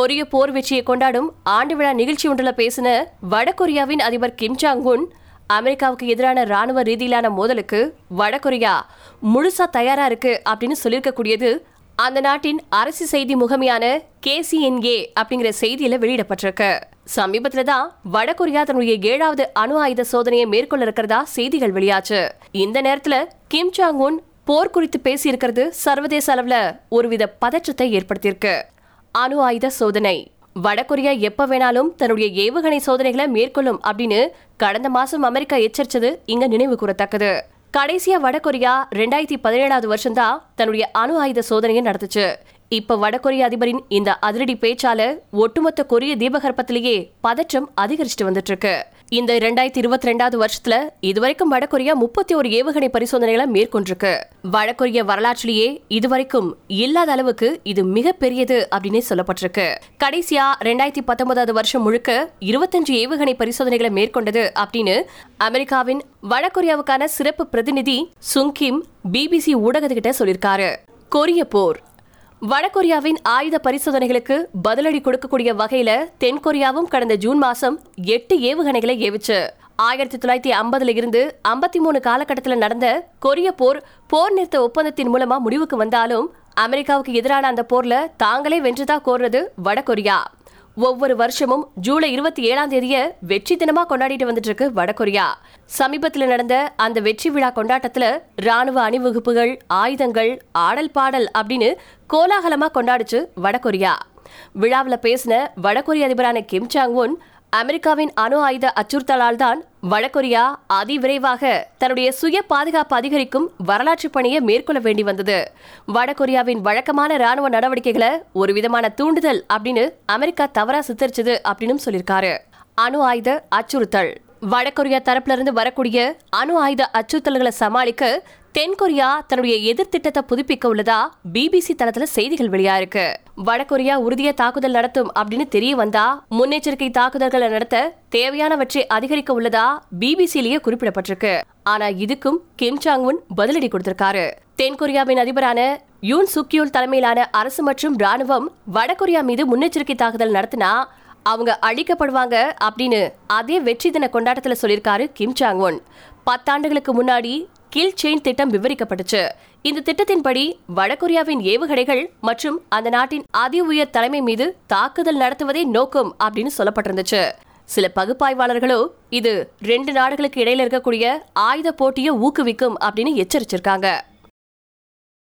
கொரிய போர் வெற்றியை கொண்டாடும் ஆண்டு விழா நிகழ்ச்சி ஒன்றில் பேசின வடகொரியாவின் அதிபர் கிம் ஜாங் உன் அமெரிக்காவுக்கு எதிரான ராணுவ ரீதியிலான மோதலுக்கு வடகொரியா முழுசா தயாரா இருக்கு அப்படின்னு சொல்லியிருக்கக்கூடியது அந்த நாட்டின் அரசு செய்தி முகமையான கேசிஎன்ஏ அப்படிங்கிற செய்தியில வெளியிடப்பட்டிருக்கு. சமீபத்துல தான் வடகொரியா தன்னுடைய ஏழாவது அணு ஆயுத சோதனையை மேற்கொள்ள இருக்கிறதா செய்திகள் வெளியாச்சு. இந்த நேரத்துல கிம் ஜாங் உன் போர் குறித்து பேசியிருக்கிறது சர்வதேச அளவுல ஒருவித பதற்றத்தை ஏற்படுத்தியிருக்கு. அணு ஆயுத சோதனை. வடகொரியா எப்ப வேணாலும் தன்னுடைய ஏவுகணை சோதனைகளை மேற்கொள்ளும் அப்படின்னு கடந்த மாசம் அமெரிக்கா எச்சரிச்சது இங்க நினைவு கூறத்தக்கது. கடைசியா வடகொரியா ரெண்டாயிரத்தி பதினேழாவது வருஷம் தான் தன்னுடைய அணு ஆயுத சோதனையை நடத்துச்சு. இப்ப வடகொரிய அதிபரின் இந்த அதிரடி பேச்சால ஒட்டுமொத்த கொரிய தீபகற்பத்திலேயே பதற்றம் அதிகரிச்சுட்டு வந்துட்டு இருக்கு. இந்த ரெண்டாயிரத்தி இருபத்தி ரெண்டாவது வருஷத்துல இதுவரைக்கும் வடகொரியா முப்பத்தி ஒரு ஏவுகணை பரிசோதனைகளை மேற்கொண்டிருக்கு. வடகொரிய வரலாற்றிலேயே இதுவரைக்கும் இல்லாத அளவுக்கு இது மிகப்பெரியது அப்படின்னு சொல்லப்பட்டிருக்கு. கடைசியா ரெண்டாயிரத்தி பத்தொன்பதாவது வருஷம் முழுக்க இருபத்தஞ்சு ஏவுகணை பரிசோதனைகளை மேற்கொண்டது அப்படின்னு அமெரிக்காவின் வடகொரியாவுக்கான சிறப்பு பிரதிநிதி சுங்கிம் பிபிசி ஊடகத்துக்கிட்ட சொல்லியிருக்காரு. கொரிய போர் வடகொரியாவின் ஆயுத பரிசோதனைகளுக்கு பதிலடி கொடுக்கக்கூடிய வகையில தென்கொரியாவும் கடந்த ஜூன் மாசம் எட்டு ஏவுகணைகளை ஏவிச்சு. ஆயிரத்தி தொள்ளாயிரத்தி ஐம்பதுல இருந்து ஐம்பத்தி மூணு காலகட்டத்தில் நடந்த கொரிய போர் போர் நிறுத்த ஒப்பந்தத்தின் மூலமா முடிவுக்கு வந்தாலும் அமெரிக்காவுக்கு எதிரான அந்த போர்ல தாங்களே வென்றுதா கோர்றது வடகொரியா. ஒவ்வொரு வருஷமும் ஜூலை இருபத்தி ஏழாம் தேதிய வெற்றி தினமா கொண்டாடிட்டு வந்துட்டு இருக்கு வடகொரியா. சமீபத்தில் நடந்த அந்த வெற்றி விழா கொண்டாட்டத்துல ராணுவ அணிவகுப்புகள் ஆயுதங்கள் ஆடல் பாடல் அப்படின்னு கோலாகலமா கொண்டாடுச்சு வடகொரியா. விழாவில் பேசின வடகொரிய அதிபரான கிம் சாங் உன் அமெரிக்காவின் அணு ஆயுத அச்சுறுத்தலால் தான் வடகொரியா அதிவிரைவாக தன்னுடைய சுய பாதுகாப்பு அதிகரிக்கும் வரலாற்று பணியை மேற்கொள்ள வேண்டி வந்தது. வடகொரியாவின் வழக்கமான ராணுவ நடவடிக்கைகளை ஒரு விதமான தூண்டுதல் அப்படின்னு அமெரிக்கா தவறா சித்தரிச்சது அப்படின்னு சொல்லியிருக்காரு. அணு ஆயுத அச்சுறுத்தல். வடகொரியா தரப்புல இருந்து வரக்கூடிய அணு ஆயுத அச்சுறுத்தல்களை சமாளிக்க தென்கொரியா தன்னுடைய எதிர்த்திட்டத்தை புதுப்பிக்க உள்ளதா பிபிசி தளத்துல செய்திகள் வெளியாயிருக்கு. வடகொரியா உறுதிய தாக்குதல் நடத்தும் அப்படின்னு தெரிய வந்தா முன்னெச்சரிக்கை தாக்குதல்களை நடத்த தேவையானவற்றை அதிகரிக்க உள்ளதா பிபிசிலேயே குறிப்பிடப்பட்டிருக்கு. ஆனா இதுக்கும் கிம் சாங் உன் பதிலடி கொடுத்திருக்காரு. தென்கொரியாவின் அதிபரான யூன் சுக்யூல் தலைமையிலான அரசு மற்றும் ராணுவம் வடகொரியா மீது முன்னெச்சரிக்கை தாக்குதல் நடத்தினா அவங்க அழிக்கப்படுவாங்க அப்படின்னு அதே வெற்றி தின கொண்டாட்டத்துல சொல்லியிருக்காரு கிம் சாங் ஒன் பத்தாண்டுகளுக்கு முன்னாடி கில் செயின் திட்டம் விவரிக்கப்பட்டுச்சு. இந்த திட்டத்தின்படி வடகொரியாவின் ஏவுகணைகள் மற்றும் அந்த நாட்டின் அதி உயர் தலைமை மீது தாக்குதல் நடத்துவதே நோக்கம் அப்படின்னு சொல்லப்பட்டிருந்துச்சு. சில பகுப்பாய்வாளர்களோ இது ரெண்டு நாடுகளுக்கு இடையில இருக்கக்கூடிய ஆயுத போட்டியை ஊக்குவிக்கும் அப்படின்னு எச்சரிச்சிருக்காங்க.